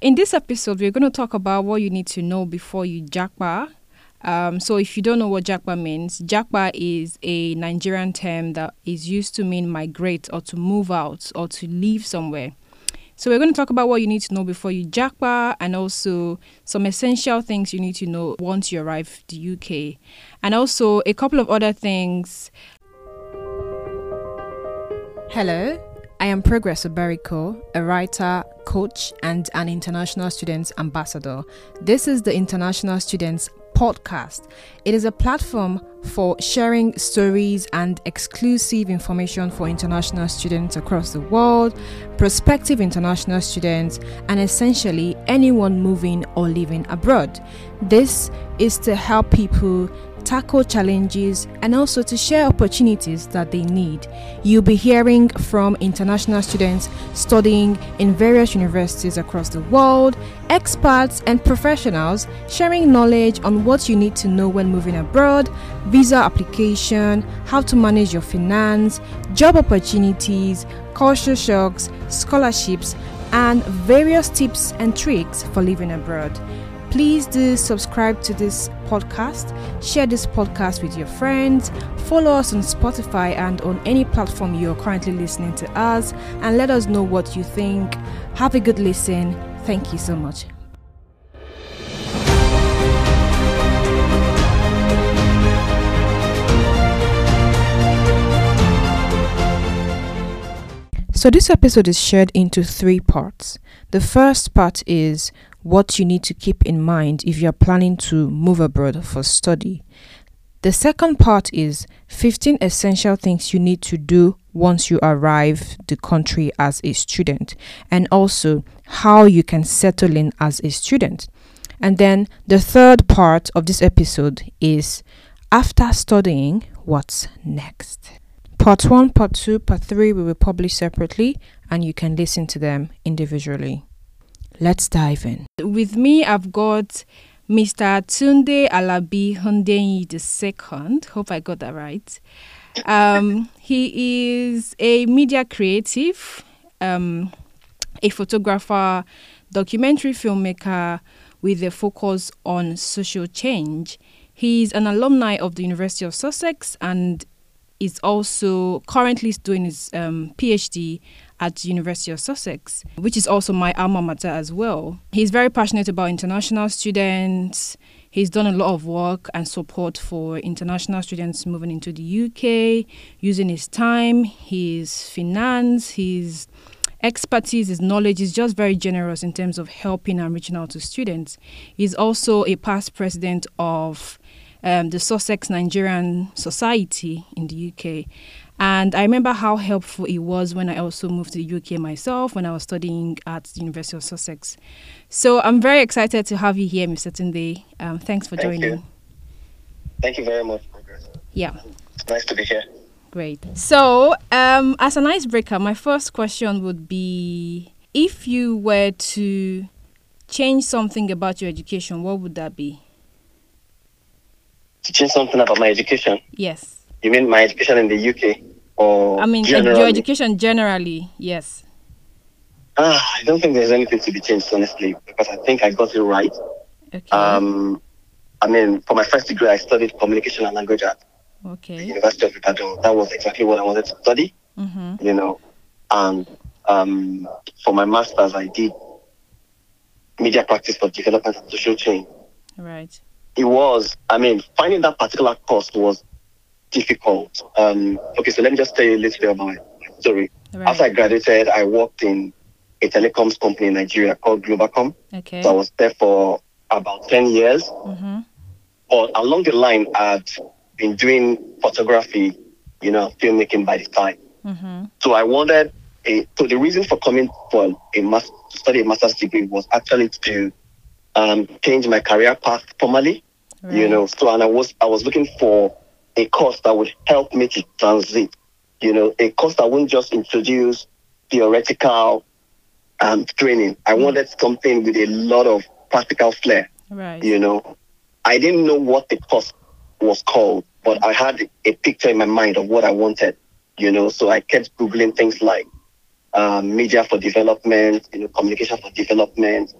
In this episode, we're going to talk about what you need to know before you japa. Um, so, if you don't know what japa means, japa is a Nigerian term that is used to mean migrate or to move out or to leave somewhere. So, we're going to talk about what you need to know before you japa and also some essential things you need to know once you arrive the UK, and also a couple of other things. Hello, I am Progress Oberiko, a writer, coach, and an international students ambassador. This is the International Students Podcast. It is a platform for sharing stories and exclusive information for international students across the world, prospective international students, and essentially anyone moving or living abroad. This is to help people tackle challenges, and also to share opportunities that they need. You'll be hearing from international students studying in various universities across the world, experts, and professionals sharing knowledge on what you need to know when moving abroad, visa application, how to manage your finance, job opportunities, culture shocks, scholarships, and various tips and tricks for living abroad. Please do subscribe to this podcast, share this podcast with your friends, follow us on Spotify and on any platform you're currently listening to us, and let us know what you think. Have a good listen. Thank you so much. So, this episode is shared into three parts. The first part is what you need to keep in mind if you're planning to move abroad for study. The second part is 15 essential things you need to do once you arrive the country as a student and also how you can settle in as a student. And then the third part of this episode is after studying, what's next? Part 1, Part 2, Part 3 we will be published separately and you can listen to them individually. Let's dive in. With me, I've got Mr. Tunde Alabi Hundeyin II. Hope I got that right. Um, he is a media creative, um, a photographer, documentary filmmaker with a focus on social change. He's an alumni of the University of Sussex and is also currently doing his um, PhD at University of Sussex, which is also my alma mater as well. He's very passionate about international students. He's done a lot of work and support for international students moving into the UK, using his time, his finance, his expertise, his knowledge is just very generous in terms of helping and reaching out to students. He's also a past president of um, the Sussex Nigerian Society in the UK. And I remember how helpful it was when I also moved to the UK myself when I was studying at the University of Sussex. So I'm very excited to have you here, Mr. Tunde. Um, thanks for Thank joining. You. Thank you very much. Yeah. It's nice to be here. Great. So, um, as an icebreaker, my first question would be if you were to change something about your education, what would that be? To change something about my education? Yes. You mean my education in the UK? Or I mean, generally? your education generally, yes. Ah, I don't think there's anything to be changed, honestly, because I think I got it right. Okay. Um, I mean, for my first degree, I studied communication and language at the okay. University of Ibadan. That was exactly what I wanted to study, Mm-hmm. you know. And um, for my master's, I did media practice for development and social change. Right. it was, I mean, finding that particular course was difficult. Um, okay, so let me just tell you a little bit about my story. Right. After I graduated, I worked in a telecoms company in Nigeria called Globacom. okay. So I was there for about 10 years. mm-hmm. But along the line, I'd been doing photography, you know, filmmaking by the time. Mm-hmm. So I wanted a, so the reason for coming for a master, to study a master's degree was actually to um, change my career path formally Right. you know so and i was i was looking for a course that would help me to transit. You know a course that wouldn't just introduce theoretical um, training. I wanted something with a lot of practical flair Right. you know. I didn't know what the course was called but i had a picture in my mind of what i wanted you know. So i kept googling things like um, media for development you know communication for development.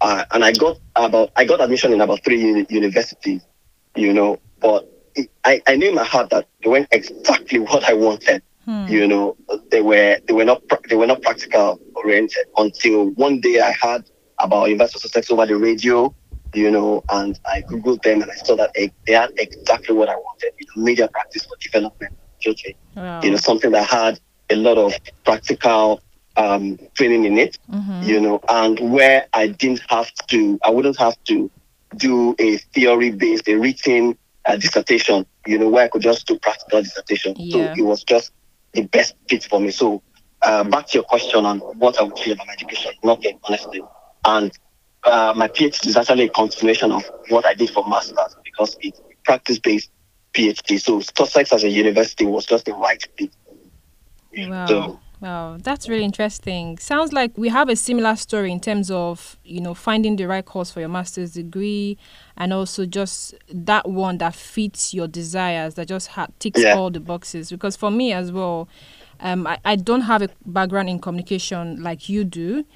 Uh, and I got about I got admission in about three uni- universities, you know, but I, I knew in my heart that they weren't exactly what I wanted. Hmm. You know, they were they were not they were not practical oriented until one day I heard about of Sussex over the radio, you know, and I googled them and I saw that they, they had exactly what I wanted, you know, media practice for development, okay, Wow. you know, something that had a lot of practical um, training in it, Mhm. you know, and where I didn't have to, I wouldn't have to do a theory based, a written uh, dissertation, you know, where I could just do practical dissertation. Yeah. So it was just the best fit for me. So uh, back to your question on what I would feel about my education, nothing, honestly. And uh, my PhD is actually a continuation of what I did for master's because it's practice based PhD. So Sussex as a university was just the right fit. Wow. So Wow, that's really interesting. Sounds like we have a similar story in terms of, you know, finding the right course for your master's degree and also just that one that fits your desires, that just ha- ticks Yeah. all the boxes. Because for me as well, um, I, I don't have a background in communication like you do.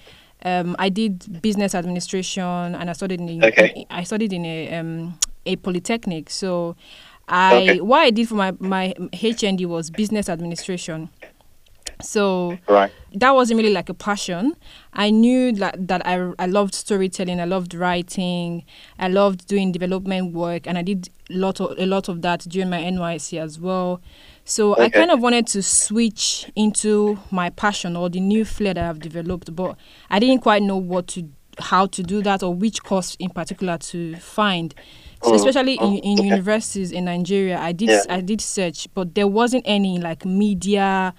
Um, I did business administration and I studied in a, Okay. I studied in a um, a polytechnic. So I Okay. what I did for my my HND was business administration. So right. that wasn't really like a passion. I knew that, that I, I loved storytelling, I loved writing, I loved doing development work, and I did lot of, a lot of that during my NYSC as well. So I kind of wanted to switch into my passion or the new flair that I've developed, but I didn't quite know what to how to do that or which course in particular to find. So Mm, especially in, mm, in okay. universities in Nigeria, I did Yeah. I did search, but there wasn't any like media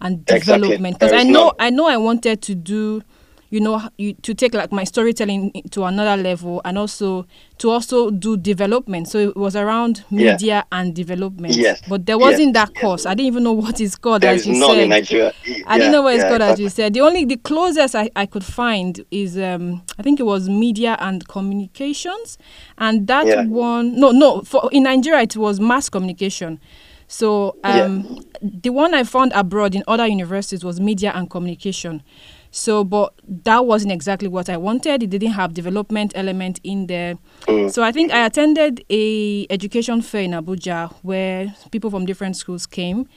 and development because There I know none. I know I wanted to do, you know, you, to take like my storytelling to another level and also to also do development. So it was around Yeah. media and development. Yes. But there wasn't Yes. that Yes. course. I didn't even know what it's called There as you said. in Nigeria. I didn't know what it's Yeah, called as you said. The only the closest I, I could find is um I think it was media and communications, and that Yeah. one no no for in Nigeria it was mass communication. So Yeah. um the one I found abroad in other universities was media and communication. So, but that wasn't exactly what I wanted. It didn't have development element in there. Mm. So I think I attended a education fair in Abuja where people from different schools came,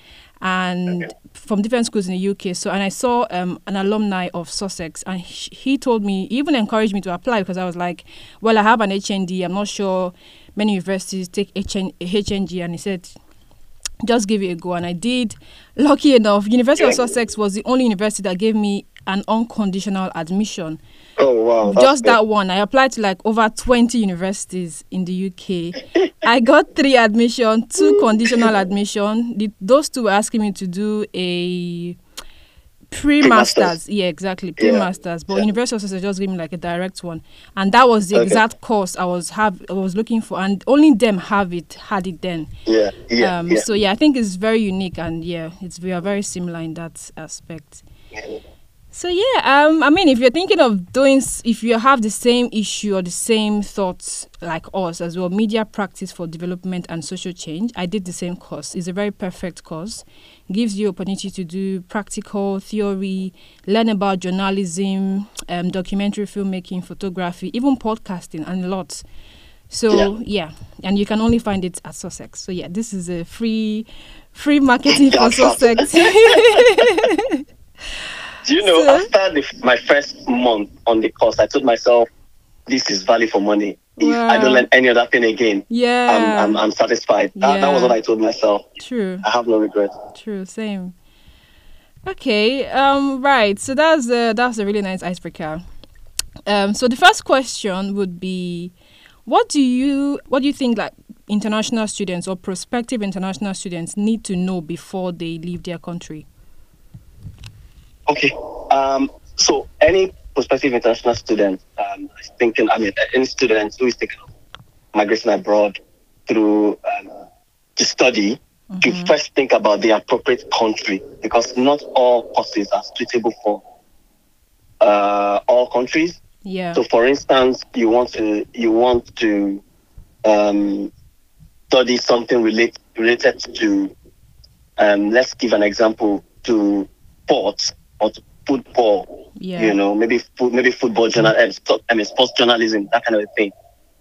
and Okay. from different schools in the UK. So, and I saw um, an alumni of Sussex, and he, he told me, he even encouraged me to apply because I was like, well, I have an HND. I'm not sure many universities take HN, HNG, and he said, just give it a go. And i did. Lucky enough university of sussex was the only university that gave me an unconditional admission. Oh wow. just that one. I applied to like over 20 universities in the uk i got three admission two conditional admission. The, those two were asking me to do a pre-masters yeah exactly pre-masters but Yeah. university sussex just gave me like a direct one and that was the Okay. exact course i was have i was looking for and only them have it had it then Yeah. Yeah. um, yeah. So yeah, I think it's very unique and yeah, it's we are very similar in that aspect. So yeah, um, I mean, if you're thinking of doing, if you have the same issue or the same thoughts like us as well, media practice for development and social change, I did the same course. It's a very perfect course. Gives you opportunity to do practical theory, learn about journalism, um, documentary filmmaking, photography, even podcasting, and lots. So yeah. and you can only find it at Sussex. So yeah, this is a free, free marketing for Sussex. Do you know, So- after the, my first month on the course, I told myself, this is value for money. If I don't learn any other thing again, yeah, I'm, I'm, I'm satisfied. That, that was what I told myself. true. I have no regret. True, same. Okay, um, right. So that's a that's a really nice icebreaker. Um, so the first question would be, what do you what do you think like international students or prospective international students need to know before they leave their country? Okay. Um, so any prospective international students um, thinking, I mean, any student who is thinking of migrating abroad through um, to study, to first think about the appropriate country because not all courses are suitable for uh, all countries. Yeah. So, for instance, you want to you want to um, study something relate, related to, um, let's give an example to ports or to football, Yeah. you know, maybe fo- maybe football journal, eh, I mean, sports journalism, that kind of a thing,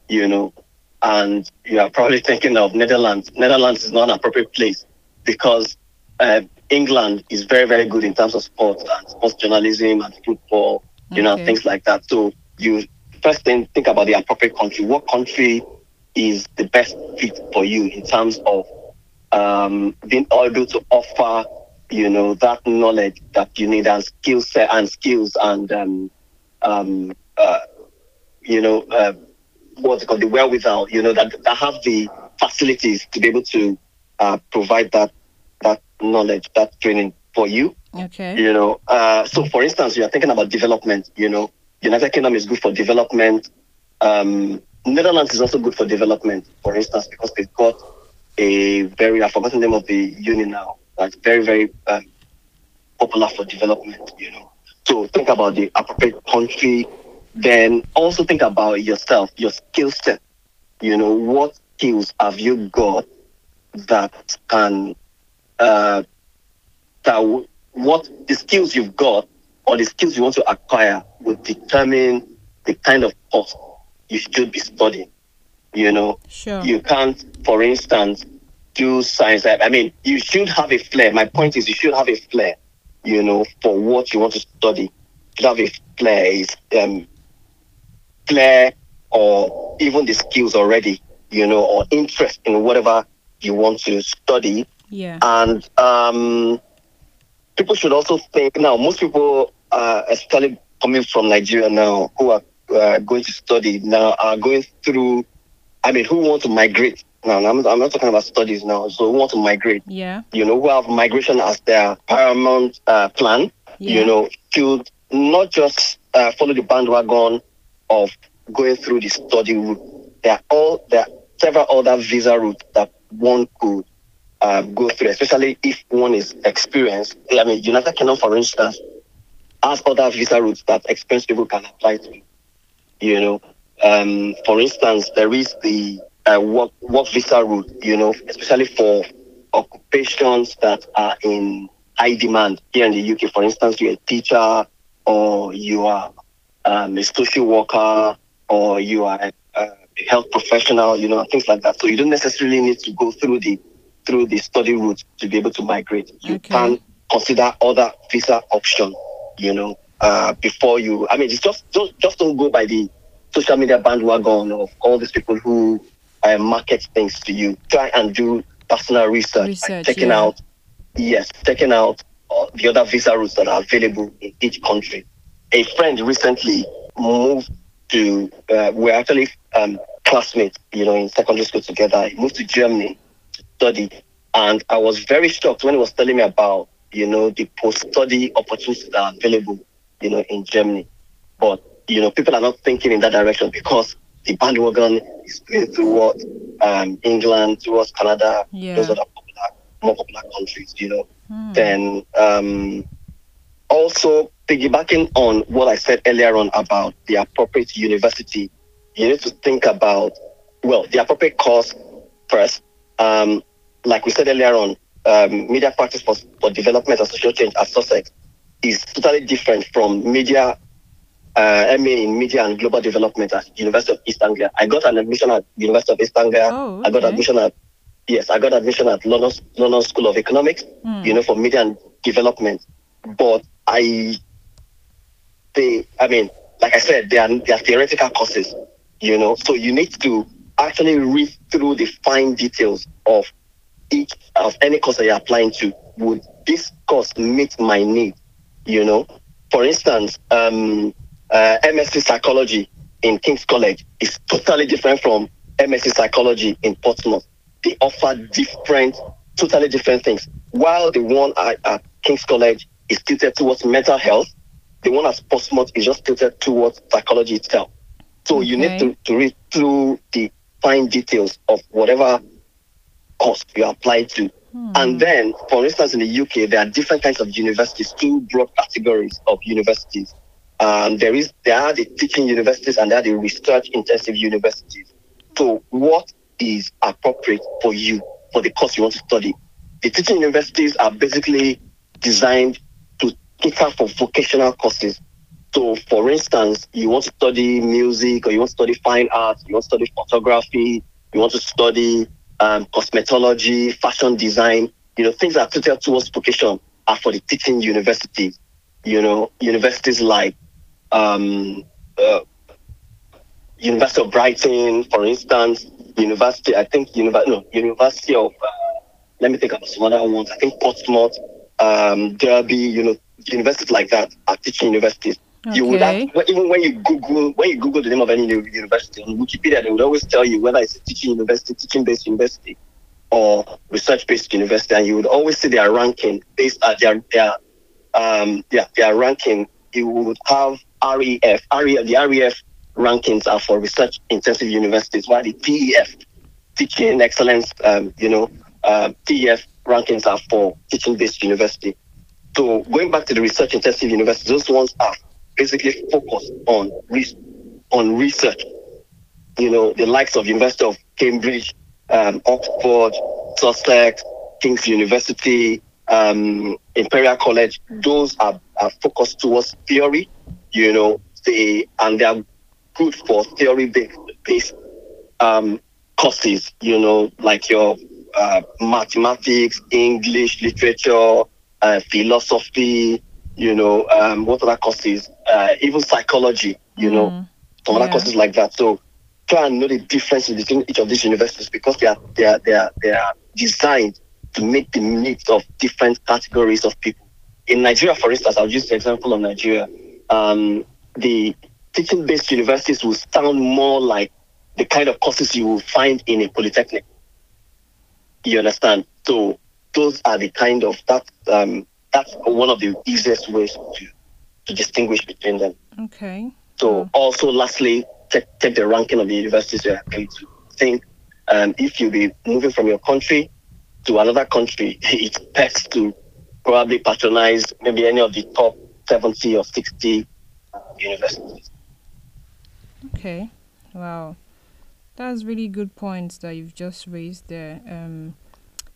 you know. And you are probably thinking of Netherlands. Netherlands is not an appropriate place because uh, England is very, very good in terms of sports and sports journalism and football, you know, Okay. things like that. So you first thing think about the appropriate country. What country is the best fit for you in terms of um, being able to offer, you know, that knowledge that you need and skill set and skills and, um, um, uh, you know, uh, what's it called, the wherewithal, you know, that, that have the facilities to be able to uh, provide that that knowledge, that training for you. Okay. you know uh, so for instance you're thinking about development you know united kingdom is good for development. Um, netherlands is also good for development for instance because they've got a very i've forgotten the name of the union now that's very very um, popular for development you know so think about the appropriate country then also think about yourself your skill set you know what skills have you got that can uh, that w- what the skills you've got or the skills you want to acquire will determine the kind of course you should be studying. You know, Sure. you can't, for instance, do science. I I mean, you should have a flair. My point is, you should have a flair. You know, for what you want to study. You should have a flair. Is um, flair or even the skills already. You know, or interest in whatever you want to study yeah. and um, people should also think now. Most people, uh, especially coming from Nigeria now, who are uh, going to study now, are going through. I mean, who want to migrate now? I'm, I'm not talking about studies now. So who want to migrate? yeah. You know, who have migration as their paramount uh, plan. Yeah. You know, to not just uh, follow the bandwagon of going through the study route. There are all there are several other visa routes that one could uh, go through, especially if one is experienced. I mean, United Kingdom, for instance, has other visa routes that experienced people can apply to. You know, um, for instance, there is the uh, work work visa route. You know, especially for occupations that are in high demand here in the UK. For instance, you're a teacher, or you are um, a social worker, or you are a, a health professional. You know, things like that. So you don't necessarily need to go through the through the study route to be able to migrate. You Okay. can consider other visa options. You know, uh, before you. I mean, it's just just just don't go by the social media bandwagon of all these people who uh, market things to you. Try and do personal research, Research, checking yeah. out, yes, checking out uh, the other visa routes that are available in each country. A friend recently moved to. Uh, we're actually um, classmates, you know, in secondary school together. He moved to Germany to study, and I was very shocked when he was telling me about, you know, the post-study opportunities that are available, you know, in Germany. But you know, people are not thinking in that direction because the bandwagon is going towards um, England, towards Canada, Yeah. those other popular, more popular countries, you know. Hmm. Then um, also piggybacking on what I said earlier on about the appropriate university, you need to think about well the appropriate course first. Um, like we said earlier on, um, media practice for, for development and social change at Sussex is totally different from media uh, MA in Media and Global Development at University of East Anglia. I got an admission at University of East Anglia. Oh, I got admission at yes, I got admission at London London School of Economics. Hmm. You know, for media and development. But I, they, I mean, like I said, they are they are theoretical courses. You know, so you need to actually read through the fine details of each of any course that you're applying to. Would this course meet my need? You know, for instance, um, uh, MSc psychology in King's College is totally different from MSc psychology in Portsmouth. They offer different, totally different things. While the one at, at King's College is tilted towards mental health, the one at Portsmouth is just tilted towards psychology itself. So you need to, to read through the fine details of whatever course you apply to. Hmm. And then, for instance, in the UK, there are different kinds of universities, two broad categories of universities. Um, there is there are the teaching universities and there are the research intensive universities. So, what is appropriate for you for the course you want to study? The teaching universities are basically designed to cater for vocational courses. So, for instance, you want to study music, or you want to study fine art, you want to study photography, you want to study um, cosmetology, fashion design, you know, things that are tilted towards vocation are for the teaching universities. You know, universities like um, uh, University of Brighton, for instance, University, I think, University, no, University of, uh, let me think of some other ones. I think Portsmouth, um, Derby, you know, universities like that are teaching universities. Okay. You would have, even when you Google when you Google the name of any university on Wikipedia, they would always tell you whether it's a teaching university, teaching based university, or research based university, and you would always see their ranking based at their their um their, their ranking. You would have REF, REF, the REF rankings are for research intensive universities, while the TEF, teaching excellence, um, you know, uh, TEF rankings are for teaching based university. So going back to the research intensive universities, those ones are basically focused on re- on research. You know, the likes of University of Cambridge, um, Oxford, Sussex, King's University, um, Imperial College. Those are, are focused towards theory. You know, they and they are good for theory based based um, courses. You know, like your uh, mathematics, English, literature, uh, philosophy, you know, um, what other courses, uh, even psychology, you know, Mm, some yeah. other courses like that. So try and know the difference between each of these universities because they are they are they are they are designed to meet the needs of different categories of people. In Nigeria, for instance, I'll use the example of Nigeria. Um, the teaching-based universities will sound more like the kind of courses you will find in a polytechnic. You understand? So those are the kind of that um, that's one of the easiest ways to, to distinguish between them. Okay. So Mm. also lastly, take, check the ranking of the universities you are going to think. Um, if you'll be moving from your country to another country, it's best to probably patronize maybe any of the top 70 or 60 uh, universities. Okay. Wow. That's really good points that you've just raised there. Um,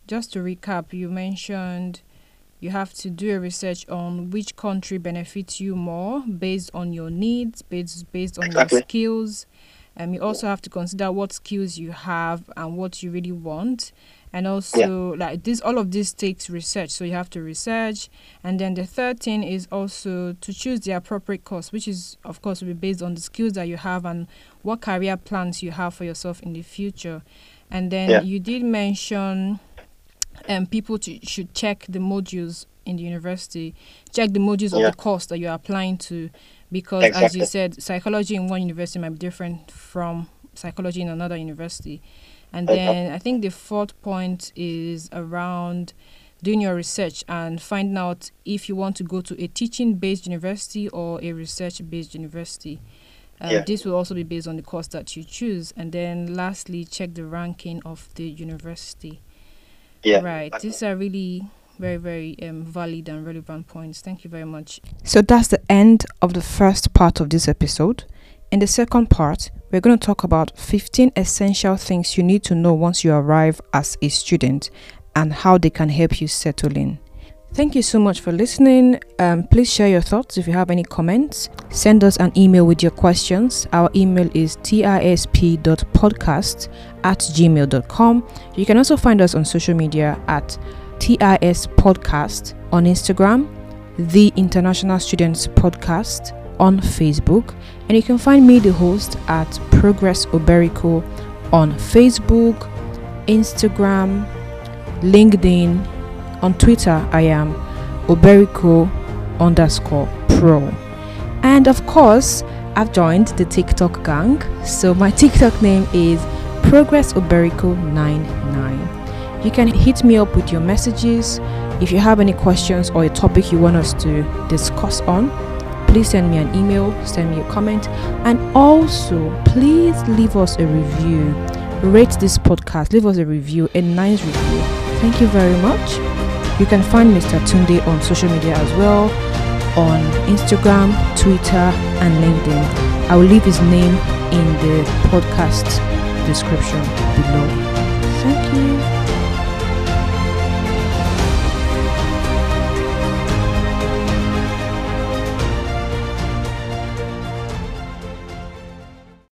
just to recap, you mentioned you have to do a research on which country benefits you more based on your needs, based based on Exactly. your skills. Um, you also have to consider what skills you have and what you really want. And also like this all of this takes research. So you have to research. And then the third thing is also to choose the appropriate course, which is of course will be based on the skills that you have and what career plans you have for yourself in the future. And then Yeah. you did mention um, people to, should check the modules in the university, check the modules Yeah. of the course that you're applying to, because as you said, psychology in one university might be different from psychology in another university. And then I think the fourth point is around doing your research and finding out if you want to go to a teaching based university or a research based university. Um, Yeah. This will also be based on the course that you choose. And then lastly, check the ranking of the university. Yeah. Right. These are really very, very um, valid and relevant points. Thank you very much. So that's the end of the first part of this episode. In the second part, we're going to talk about 15 essential things you need to know once you arrive as a student and how they can help you settle in. Thank you so much for listening. Um, please share your thoughts if you have any comments. Send us an email with your questions. Our email is tisp.podcast at gmail.com. You can also find us on social media at TIS Podcast on Instagram, The International Students Podcast on Facebook, and you can find me, the host, at Progress Oberiko on Facebook, Instagram, LinkedIn. On Twitter, I am Oberiko underscore pro. And of course, I've joined the TikTok gang. So my TikTok name is Progress Oberiko 99. You can hit me up with your messages. If you have any questions or a topic you want us to discuss on, please send me an email, send me a comment, and also please leave us a review. Rate this podcast, leave us a review, a nice review. Thank you very much. You can find Mr. Tunde on social media as well on Instagram, Twitter, and LinkedIn. I will leave his name in the podcast description below. Thank you.